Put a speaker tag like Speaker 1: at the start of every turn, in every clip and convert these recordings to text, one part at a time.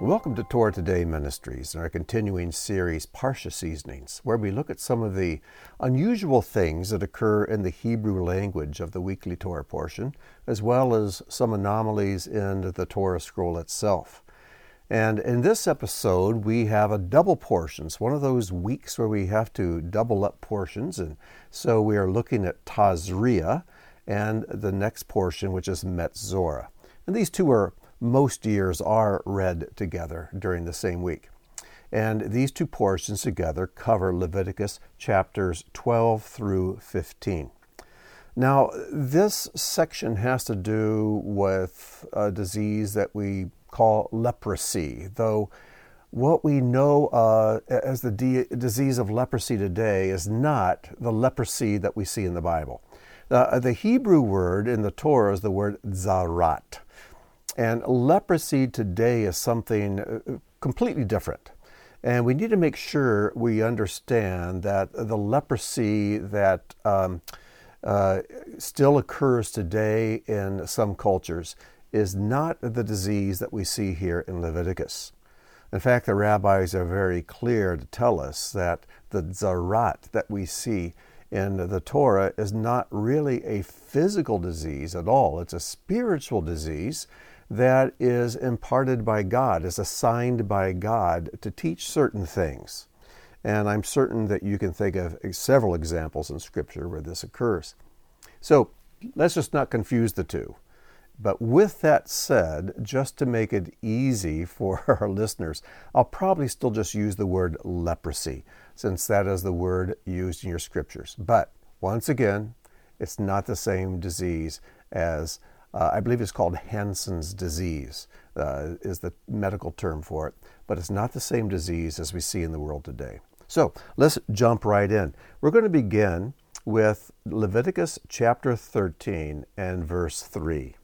Speaker 1: Welcome to Torah Today Ministries and our continuing series, Parshah Seasonings, where we look at some of the unusual things that occur in the Hebrew language of the weekly Torah portion, as well as some anomalies in the Torah scroll itself. And in this episode, we have a double portions, one of those weeks where we have to double up portions. And so we are looking at Tazria and the next portion, which is Metzora. And these two are most years are read together during the same week. And these two portions together cover Leviticus chapters 12 through 15. Now, this section has to do with a disease that we call leprosy, though what we know uh, as the de- disease of leprosy today is not the leprosy that we see in the Bible. Uh, the Hebrew word in the Torah is the word zarat. And leprosy today is something uh, completely different. And we need to make sure we understand that the leprosy that um, uh, still occurs today in some cultures is not the disease that we see here in Leviticus. In fact, the rabbis are very clear to tell us that the zarat that we see in the Torah is not really a physical disease at all. It's a spiritual disease that is imparted by God, is assigned by God to teach certain things. And I'm certain that you can think of several examples in Scripture where this occurs. So let's just not confuse the two. But with that said, just to make it easy for our listeners, I'll probably still just use the word leprosy, since that is the word used in your scriptures. But once again, it's not the same disease as uh, I believe it's called Hansen's disease, uh, is the medical term for it, but it's not the same disease as we see in the world today. So let's jump right in. We're going to begin with Leviticus chapter 13 and verse 3.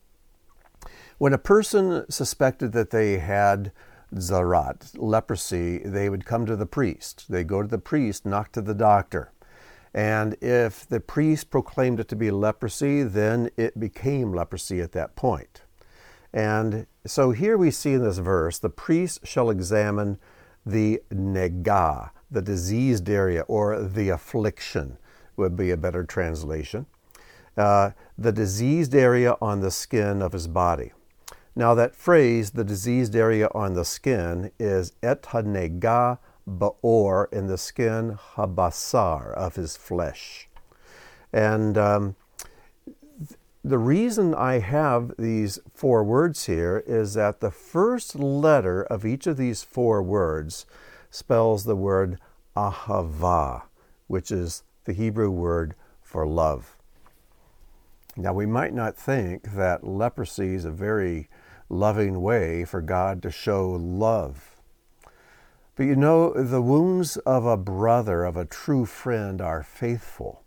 Speaker 1: When a person suspected that they had zarat, leprosy, they would come to the priest. They go to the priest, not to the doctor. And if the priest proclaimed it to be leprosy, then it became leprosy at that point. And so here we see in this verse the priest shall examine the negah, the diseased area, or the affliction would be a better translation. Uh, the diseased area on the skin of his body. Now, that phrase, the diseased area on the skin, is et hanegah ba'or in the skin, habasar of his flesh. And um, the reason I have these four words here is that the first letter of each of these four words spells the word ahava, which is the Hebrew word for love. Now, we might not think that leprosy is a very loving way for God to show love but you know, the wounds of a brother, of a true friend, are faithful.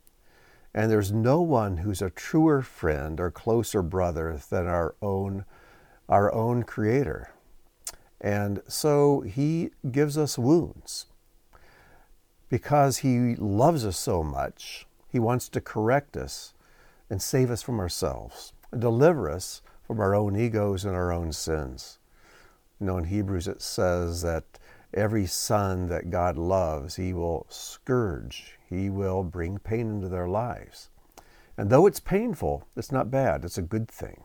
Speaker 1: And there's no one who's a truer friend or closer brother than our own, our own Creator. And so He gives us wounds. Because He loves us so much, He wants to correct us and save us from ourselves, deliver us from our own egos and our own sins. You know, in Hebrews it says that every son that God loves, He will scourge, He will bring pain into their lives. And though it's painful, it's not bad, it's a good thing.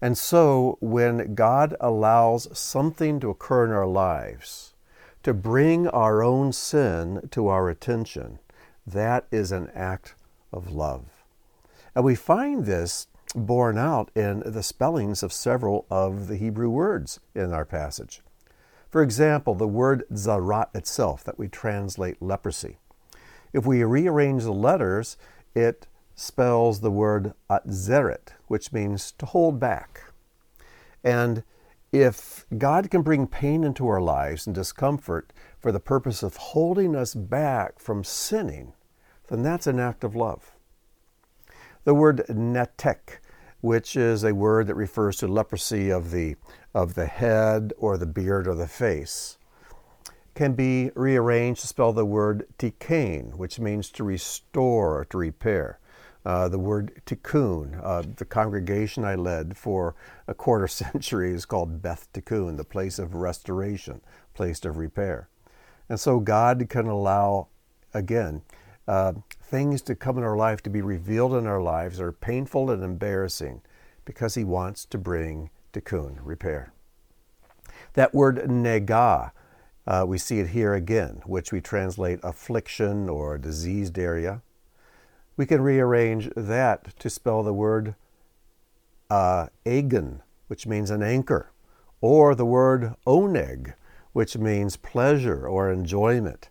Speaker 1: And so, when God allows something to occur in our lives to bring our own sin to our attention, that is an act of love. And we find this borne out in the spellings of several of the Hebrew words in our passage. For example, the word zarat itself that we translate leprosy. If we rearrange the letters, it spells the word atzeret, which means to hold back. And if God can bring pain into our lives and discomfort for the purpose of holding us back from sinning, then that's an act of love. The word netek, which is a word that refers to leprosy of the of the head or the beard or the face can be rearranged to spell the word tikain, which means to restore or to repair. Uh, the word tikkun, uh, the congregation I led for a quarter century is called Beth Tikkun, the place of restoration, place of repair. And so God can allow, again, uh, things to come in our life to be revealed in our lives are painful and embarrassing because He wants to bring tikkun, repair. That word nega, uh, we see it here again, which we translate affliction or diseased area. We can rearrange that to spell the word uh, agon, which means an anchor, or the word oneg, which means pleasure or enjoyment.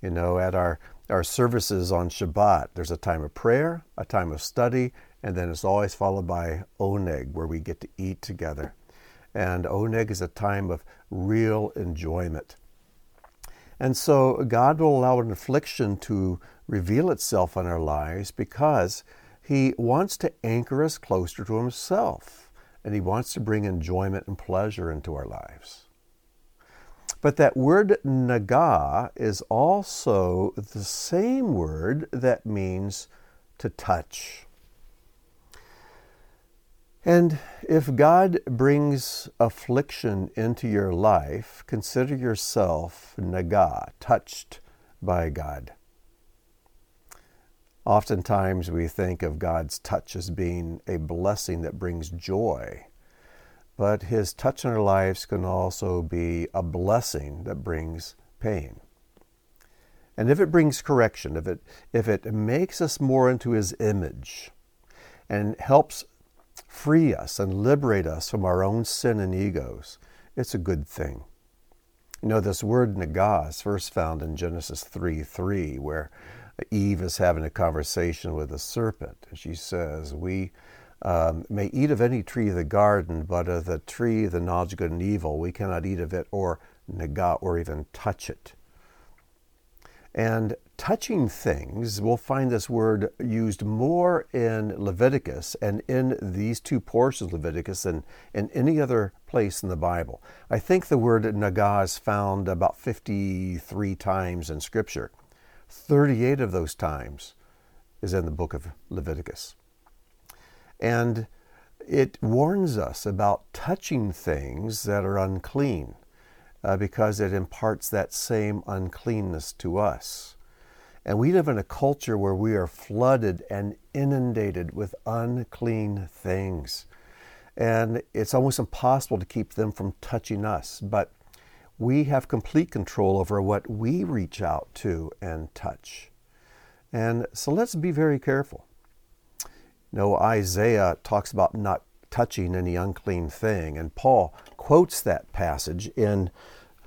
Speaker 1: You know, at our, our services on Shabbat, there's a time of prayer, a time of study, and then it's always followed by oneg, where we get to eat together. And oneg is a time of real enjoyment. And so God will allow an affliction to reveal itself in our lives because He wants to anchor us closer to Himself and He wants to bring enjoyment and pleasure into our lives. But that word naga is also the same word that means to touch. And if God brings affliction into your life, consider yourself naga, touched by God. Oftentimes we think of God's touch as being a blessing that brings joy, but His touch on our lives can also be a blessing that brings pain. And if it brings correction, if it, if it makes us more into His image and helps free us and liberate us from our own sin and egos, it's a good thing. You know, this word naga is first found in Genesis 3 3, where Eve is having a conversation with the serpent. And she says, We um, may eat of any tree of the garden, but of the tree the knowledge of good and evil, we cannot eat of it or naga or even touch it. And touching things, we'll find this word used more in Leviticus and in these two portions of Leviticus than in any other place in the Bible. I think the word naga is found about 53 times in Scripture. 38 of those times is in the book of Leviticus. And it warns us about touching things that are unclean uh, because it imparts that same uncleanness to us. And we live in a culture where we are flooded and inundated with unclean things. And it's almost impossible to keep them from touching us. But we have complete control over what we reach out to and touch. And so let's be very careful. Know, Isaiah talks about not touching any unclean thing, and Paul quotes that passage in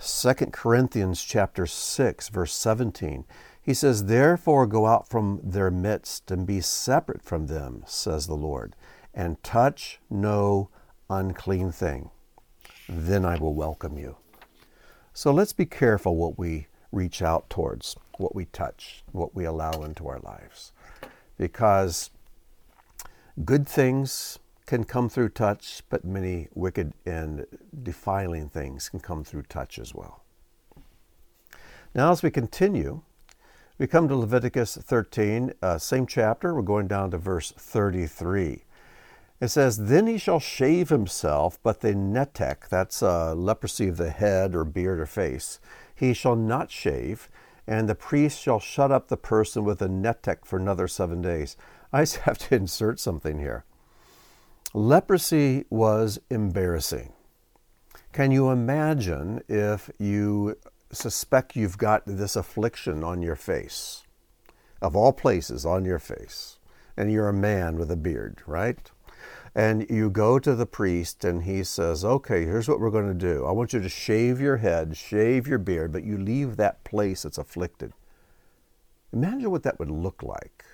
Speaker 1: 2 Corinthians chapter 6 verse 17 he says, Therefore go out from their midst and be separate from them, says the Lord, and touch no unclean thing. Then I will welcome you. So let's be careful what we reach out towards, what we touch, what we allow into our lives. Because good things can come through touch, but many wicked and defiling things can come through touch as well. Now, as we continue, we come to Leviticus 13, uh, same chapter. We're going down to verse 33. It says, Then he shall shave himself, but the netek, that's uh, leprosy of the head or beard or face, he shall not shave, and the priest shall shut up the person with a netek for another seven days. I just have to insert something here. Leprosy was embarrassing. Can you imagine if you suspect you've got this affliction on your face, of all places on your face, and you're a man with a beard, right? And you go to the priest and he says, Okay, here's what we're going to do. I want you to shave your head, shave your beard, but you leave that place that's afflicted. Imagine what that would look like.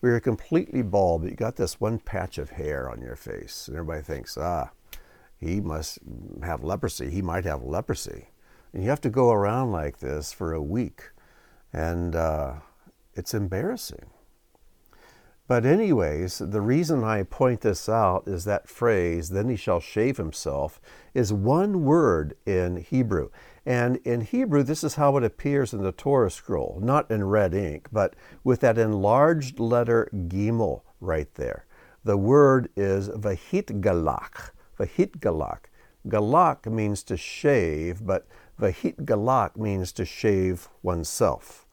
Speaker 1: Where you're completely bald, but you got this one patch of hair on your face, and everybody thinks, ah, he must have leprosy. He might have leprosy. And you have to go around like this for a week. And uh, it's embarrassing. But, anyways, the reason I point this out is that phrase, then he shall shave himself, is one word in Hebrew. And in Hebrew, this is how it appears in the Torah scroll, not in red ink, but with that enlarged letter Gimel right there. The word is Vahit Galak. Vahit Galak. Means to shave, but Vahit Galak means to shave oneself.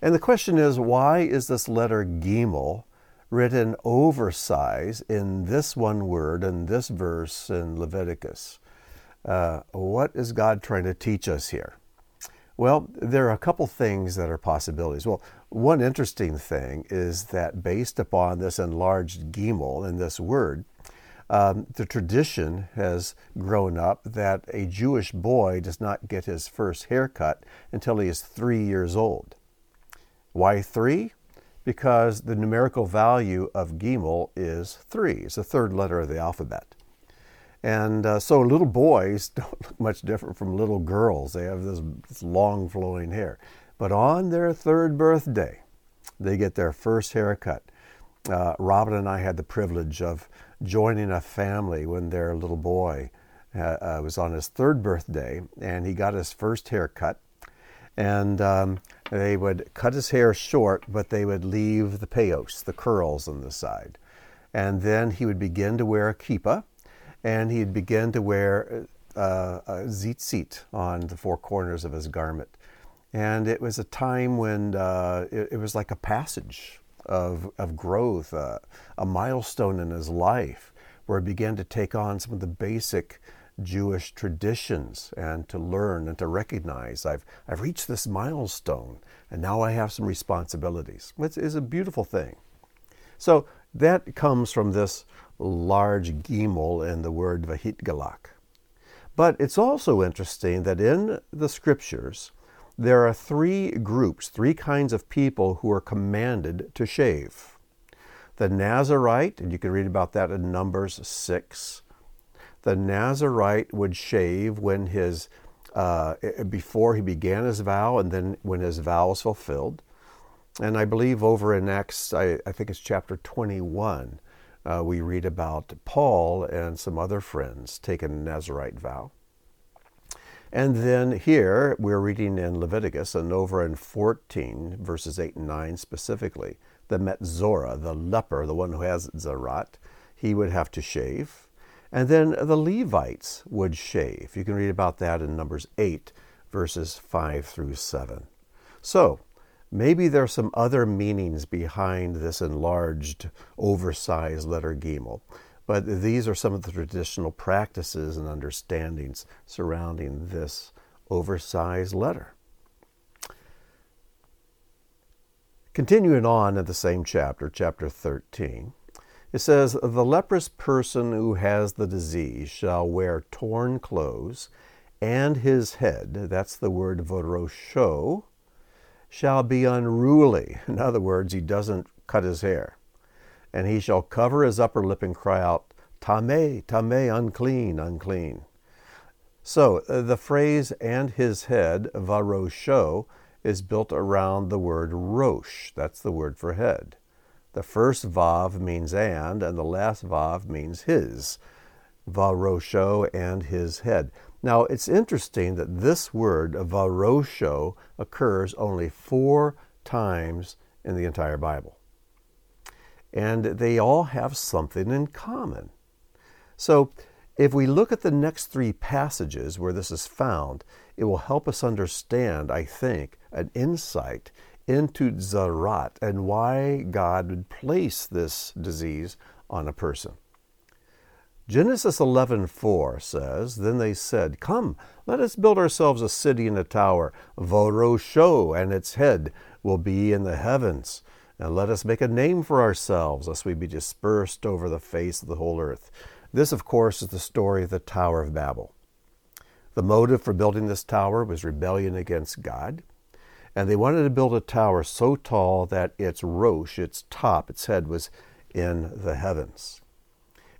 Speaker 1: And the question is, why is this letter Gimel written oversize in this one word in this verse in Leviticus? Uh, what is God trying to teach us here? Well, there are a couple things that are possibilities. Well, one interesting thing is that based upon this enlarged gimel in this word, um, the tradition has grown up that a Jewish boy does not get his first haircut until he is three years old. Why three? Because the numerical value of Gimel is three. It's the third letter of the alphabet. And uh, so little boys don't look much different from little girls. They have this, long flowing hair. But on their third birthday, they get their first haircut. Uh, Robin and I had the privilege of joining a family when their little boy uh, uh was on his third birthday, and he got his first haircut. And um, they would cut his hair short, but they would leave the peyos, the curls on the side. And then he would begin to wear a kippah, and he'd begin to wear uh, a tzitzit on the four corners of his garment. And it was a time when uh, it, it, was like a passage of, of growth, uh, a milestone in his life, where he began to take on some of the basic Jewish traditions and to learn and to recognize I've, I've reached this milestone and now I have some responsibilities. It's, it's a beautiful thing. So that comes from this large gimel in the word vahitgalak. But it's also interesting that in the scriptures, there are three groups, three kinds of people who are commanded to shave. The Nazarite, and you can read about that in Numbers 6. The Nazarite would shave when his uh, before he began his vow and then when his vow was fulfilled. And I believe over in Acts, I, I think it's chapter 21, uh, we read about Paul and some other friends taking a Nazarite vow. And then here we're reading in Leviticus and over in 14, verses 8 and 9 specifically, the Metzora, the leper, the one who has Zarat, he would have to shave. And then the Levites would shave. You can read about that in Numbers 8, verses 5 through 7. So, Maybe there are some other meanings behind this enlarged, oversized letter Gimel, but these are some of the traditional practices and understandings surrounding this oversized letter. Continuing on in the same chapter, chapter 13, it says, The leprous person who has the disease shall wear torn clothes, and his head, that's the word vorosho, shall be unruly. In other words, he doesn't cut his hair. And he shall cover his upper lip and cry out, Tame, Tame, unclean, unclean. So uh, the phrase and his head, varosho, is built around the word rosh. That's the word for head. The first vav means and, and the last vav means his. Varosho and his head. Now, it's interesting that this word, varosho, occurs only four times in the entire Bible. And they all have something in common. So, if we look at the next three passages where this is found, it will help us understand, I think, an insight into Zarat and why God would place this disease on a person. Genesis 11:4 says, Then they said, Come, let us build ourselves a city and a tower, Vorosho, and its head will be in the heavens. And let us make a name for ourselves, lest we be dispersed over the face of the whole earth. This, of course, is the story of the Tower of Babel. The motive for building this tower was rebellion against God. And they wanted to build a tower so tall that its rosh, its top, its head, was in the heavens.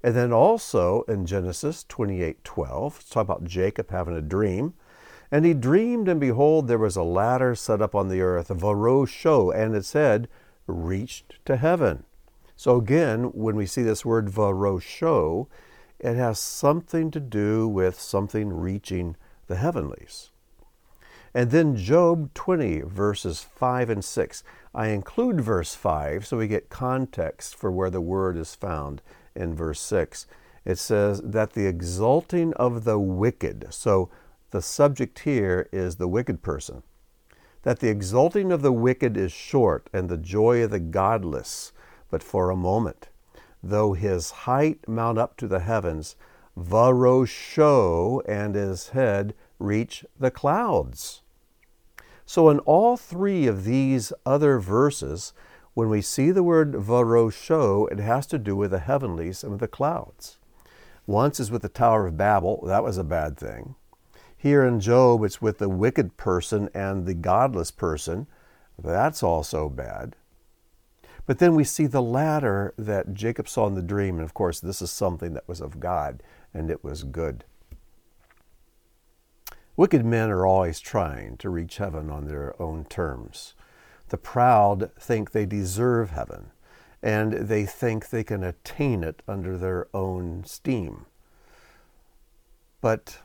Speaker 1: And then also in Genesis 28 12, it's talking about Jacob having a dream. And he dreamed, and behold, there was a ladder set up on the earth, varosho, and it said, reached to heaven. So again, when we see this word varosho, it has something to do with something reaching the heavenlies. And then Job 20, verses 5 and 6. I include verse 5 so we get context for where the word is found in verse 6. It says that the exulting of the wicked, so the subject here is the wicked person, that the exulting of the wicked is short and the joy of the godless but for a moment. Though his height mount up to the heavens, varosho and his head reach the clouds. So, in all three of these other verses, when we see the word varosho, it has to do with the heavenlies and with the clouds. Once is with the Tower of Babel, that was a bad thing. Here in Job, it's with the wicked person and the godless person, that's also bad. But then we see the ladder that Jacob saw in the dream, and of course, this is something that was of God, and it was good. Wicked men are always trying to reach heaven on their own terms. The proud think they deserve heaven, and they think they can attain it under their own steam. But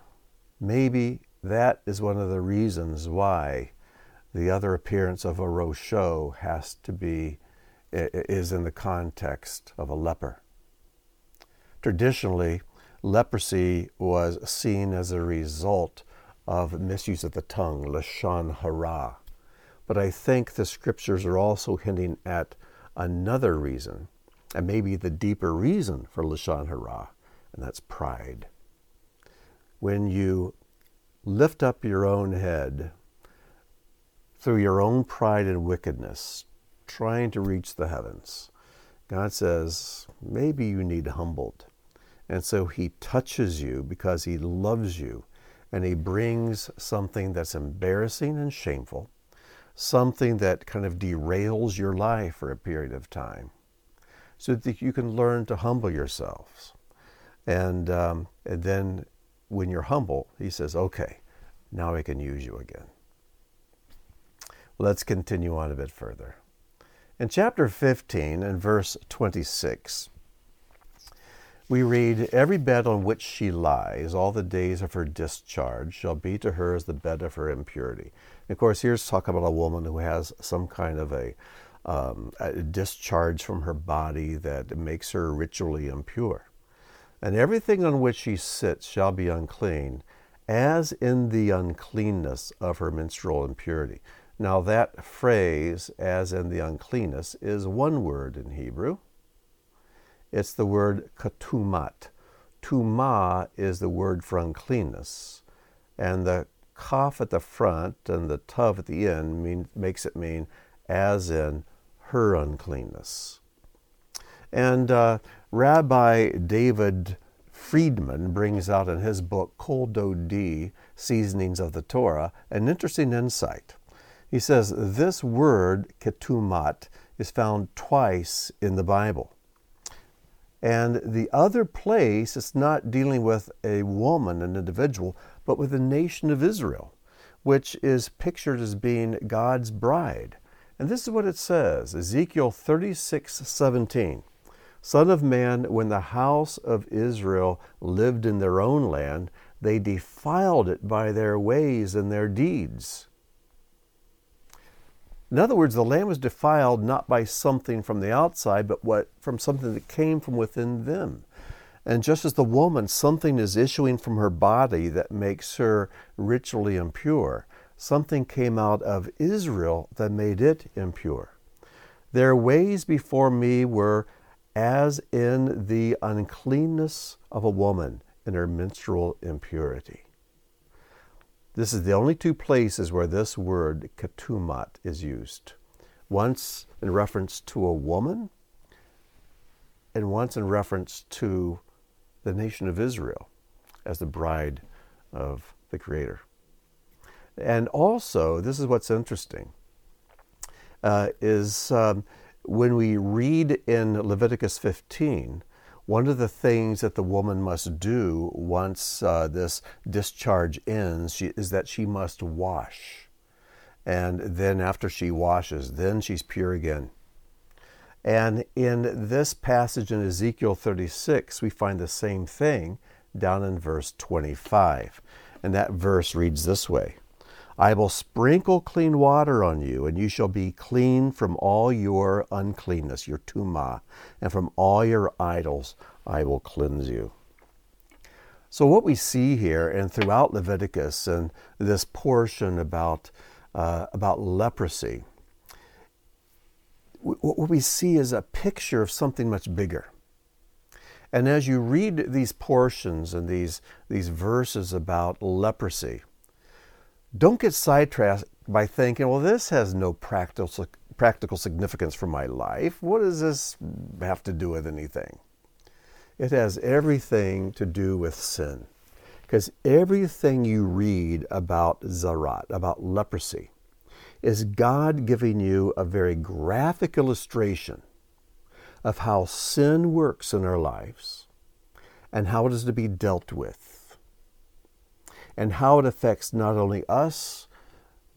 Speaker 1: maybe that is one of the reasons why the other appearance of varosho has to be is in the context of a leper. Traditionally, leprosy was seen as a result of misuse of the tongue, lashon hara. But I think the scriptures are also hinting at another reason, and maybe the deeper reason for lashon hara, and that's pride. When you lift up your own head through your own pride and wickedness, trying to reach the heavens, God says, maybe you need humbled. And so he touches you because he loves you and he brings something that's embarrassing and shameful, something that kind of derails your life for a period of time, so that you can learn to humble yourselves. And, um, and then when you're humble, he says, okay, now I can use you again. Let's continue on a bit further. In chapter 15 and verse 26, we read, Every bed on which she lies, all the days of her discharge, shall be to her as the bed of her impurity. And of course, here's talk about a woman who has some kind of a, um, a discharge from her body that makes her ritually impure. And everything on which she sits shall be unclean, as in the uncleanness of her menstrual impurity. Now, that phrase, as in the uncleanness, is one word in Hebrew. It's the word katumat. Tuma is the word for uncleanness. And the kaf at the front and the tav at the end mean, makes it mean as in her uncleanness. And uh, Rabbi David Friedman brings out in his book, Kol Dodi, Seasonings of the Torah, an interesting insight. He says this word, ketumat, is found twice in the Bible. And the other place, it's not dealing with a woman, an individual, but with the nation of Israel, which is pictured as being God's bride. And this is what it says Ezekiel 36 17. Son of man, when the house of Israel lived in their own land, they defiled it by their ways and their deeds. In other words, the land was defiled not by something from the outside, but what from something that came from within them. And just as the woman, something is issuing from her body that makes her ritually impure. Something came out of Israel that made it impure. Their ways before me were as in the uncleanness of a woman in her menstrual impurity. This is the only two places where this word ketumat is used. Once in reference to a woman, and once in reference to the nation of Israel as the bride of the Creator. And also, this is what's interesting, uh, is um, when we read in Leviticus 15, one of the things that the woman must do once uh, this discharge ends she, is that she must wash. And then after she washes, then she's pure again. And in this passage in Ezekiel 36, we find the same thing down in verse 25. And that verse reads this way I will sprinkle clean water on you, and you shall be clean from all your uncleanness, your tumah, and from all your idols I will cleanse you. So, what we see here and throughout Leviticus and this portion about, uh, about leprosy, what we see is a picture of something much bigger. And as you read these portions and these, these verses about leprosy, don't get sidetracked by thinking, well, this has no practical, practical significance for my life. What does this have to do with anything? It has everything to do with sin. Because everything you read about zarat, about leprosy, is God giving you a very graphic illustration of how sin works in our lives and how it is to be dealt with and how it affects not only us,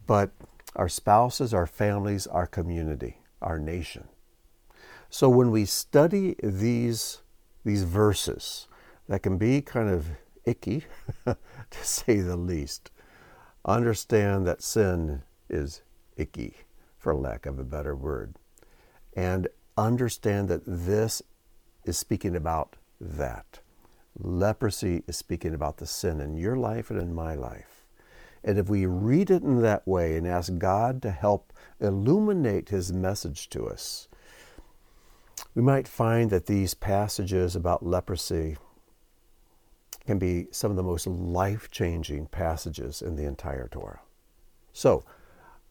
Speaker 1: but our spouses, our families, our community, our nation. So when we study these, these verses that can be kind of icky, to say the least, understand that sin is icky, for lack of a better word. And understand that this is speaking about that. Leprosy is speaking about the sin in your life and in my life. And if we read it in that way and ask God to help illuminate His message to us, we might find that these passages about leprosy can be some of the most life changing passages in the entire Torah. So,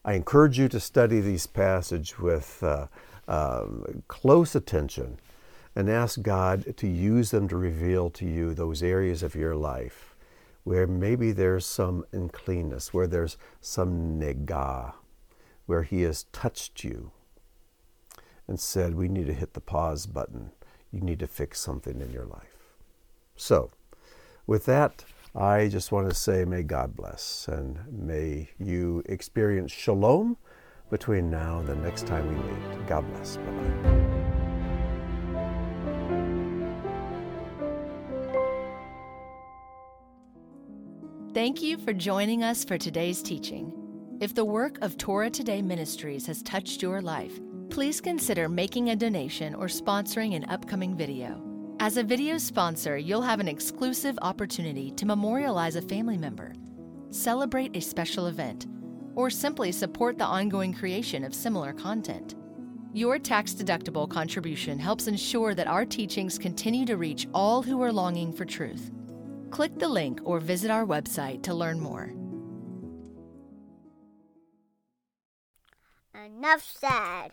Speaker 1: I encourage you to study these passages with uh, um, close attention and ask God to use them to reveal to you those areas of your life where maybe there's some uncleanness, where there's some negah, where He has touched you and said, We need to hit the pause button. You need to fix something in your life. So, with that, I just want to say, may God bless and may you experience shalom between now and the next time we meet. God bless. Bye bye.
Speaker 2: Thank you for joining us for today's teaching. If the work of Torah Today Ministries has touched your life, please consider making a donation or sponsoring an upcoming video. As a video sponsor, you'll have an exclusive opportunity to memorialize a family member, celebrate a special event, or simply support the ongoing creation of similar content. Your tax deductible contribution helps ensure that our teachings continue to reach all who are longing for truth. Click the link or visit our website to learn more.
Speaker 3: Enough said.